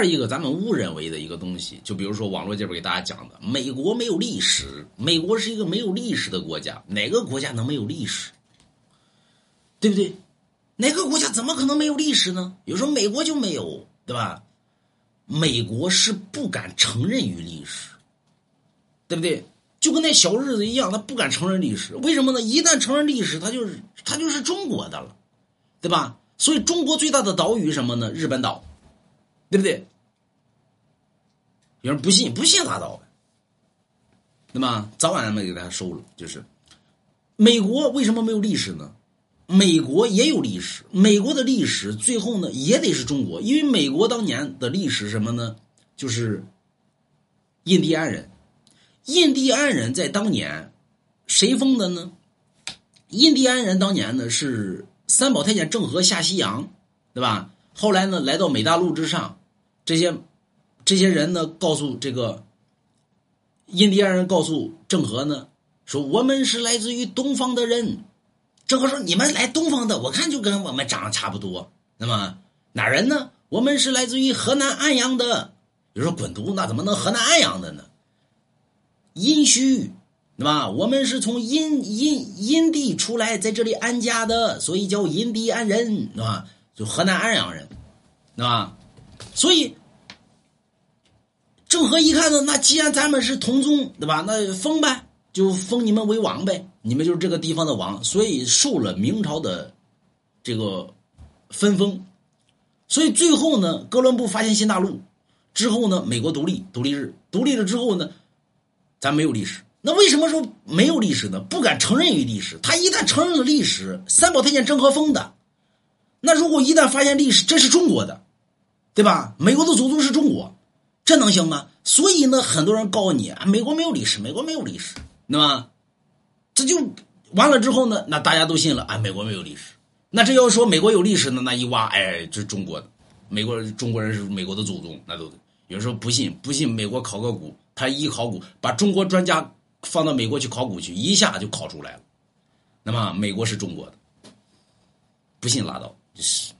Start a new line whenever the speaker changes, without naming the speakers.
二一个，咱们误认为的一个东西，就比如说网络这边给大家讲的，美国没有历史，美国是一个没有历史的国家，哪个国家能没有历史？对不对？哪个国家怎么可能没有历史呢？有时候美国就没有，对吧？美国是不敢承认于历史，对不对？就跟那小日子一样，他不敢承认历史，为什么呢？一旦承认历史，他就是他就是中国的了，对吧？所以中国最大的岛屿什么呢？日本岛。对不对？有人不信，不信拉倒呗。那么早晚咱们给大家收了。就是美国为什么没有历史呢？美国也有历史，美国的历史最后呢也得是中国，因为美国当年的历史什么呢？就是印第安人。印第安人在当年谁封的呢？印第安人当年呢是三宝太监郑和下西洋，对吧？后来呢来到美大陆之上。这些这些人呢，告诉这个印第安人，告诉郑和呢，说我们是来自于东方的人。郑和说：“你们来东方的，我看就跟我们长得差不多。那么哪人呢？我们是来自于河南安阳的。有说滚犊，那怎么能河南安阳的呢？殷墟，对吧？我们是从殷殷殷地出来，在这里安家的，所以叫印第安人，对吧？就河南安阳人，对吧？所以。”郑和一看呢，那既然咱们是同宗，对吧？那封呗，就封你们为王呗，你们就是这个地方的王，所以受了明朝的这个分封。所以最后呢，哥伦布发现新大陆之后呢，美国独立，独立日独立了之后呢，咱没有历史。那为什么说没有历史呢？不敢承认于历史。他一旦承认了历史，三宝太监郑和封的，那如果一旦发现历史，这是中国的，对吧？美国的祖宗是中国。这能行吗？所以呢，很多人告诉你啊，美国没有历史，美国没有历史，那么？这就完了之后呢，那大家都信了啊，美国没有历史。那这要说美国有历史呢，那一挖，哎，这是中国的，美国中国人是美国的祖宗，那都有人说不信，不信美国考个古，他一考古，把中国专家放到美国去考古去，一下就考出来了。那么美国是中国的，不信拉倒，就是。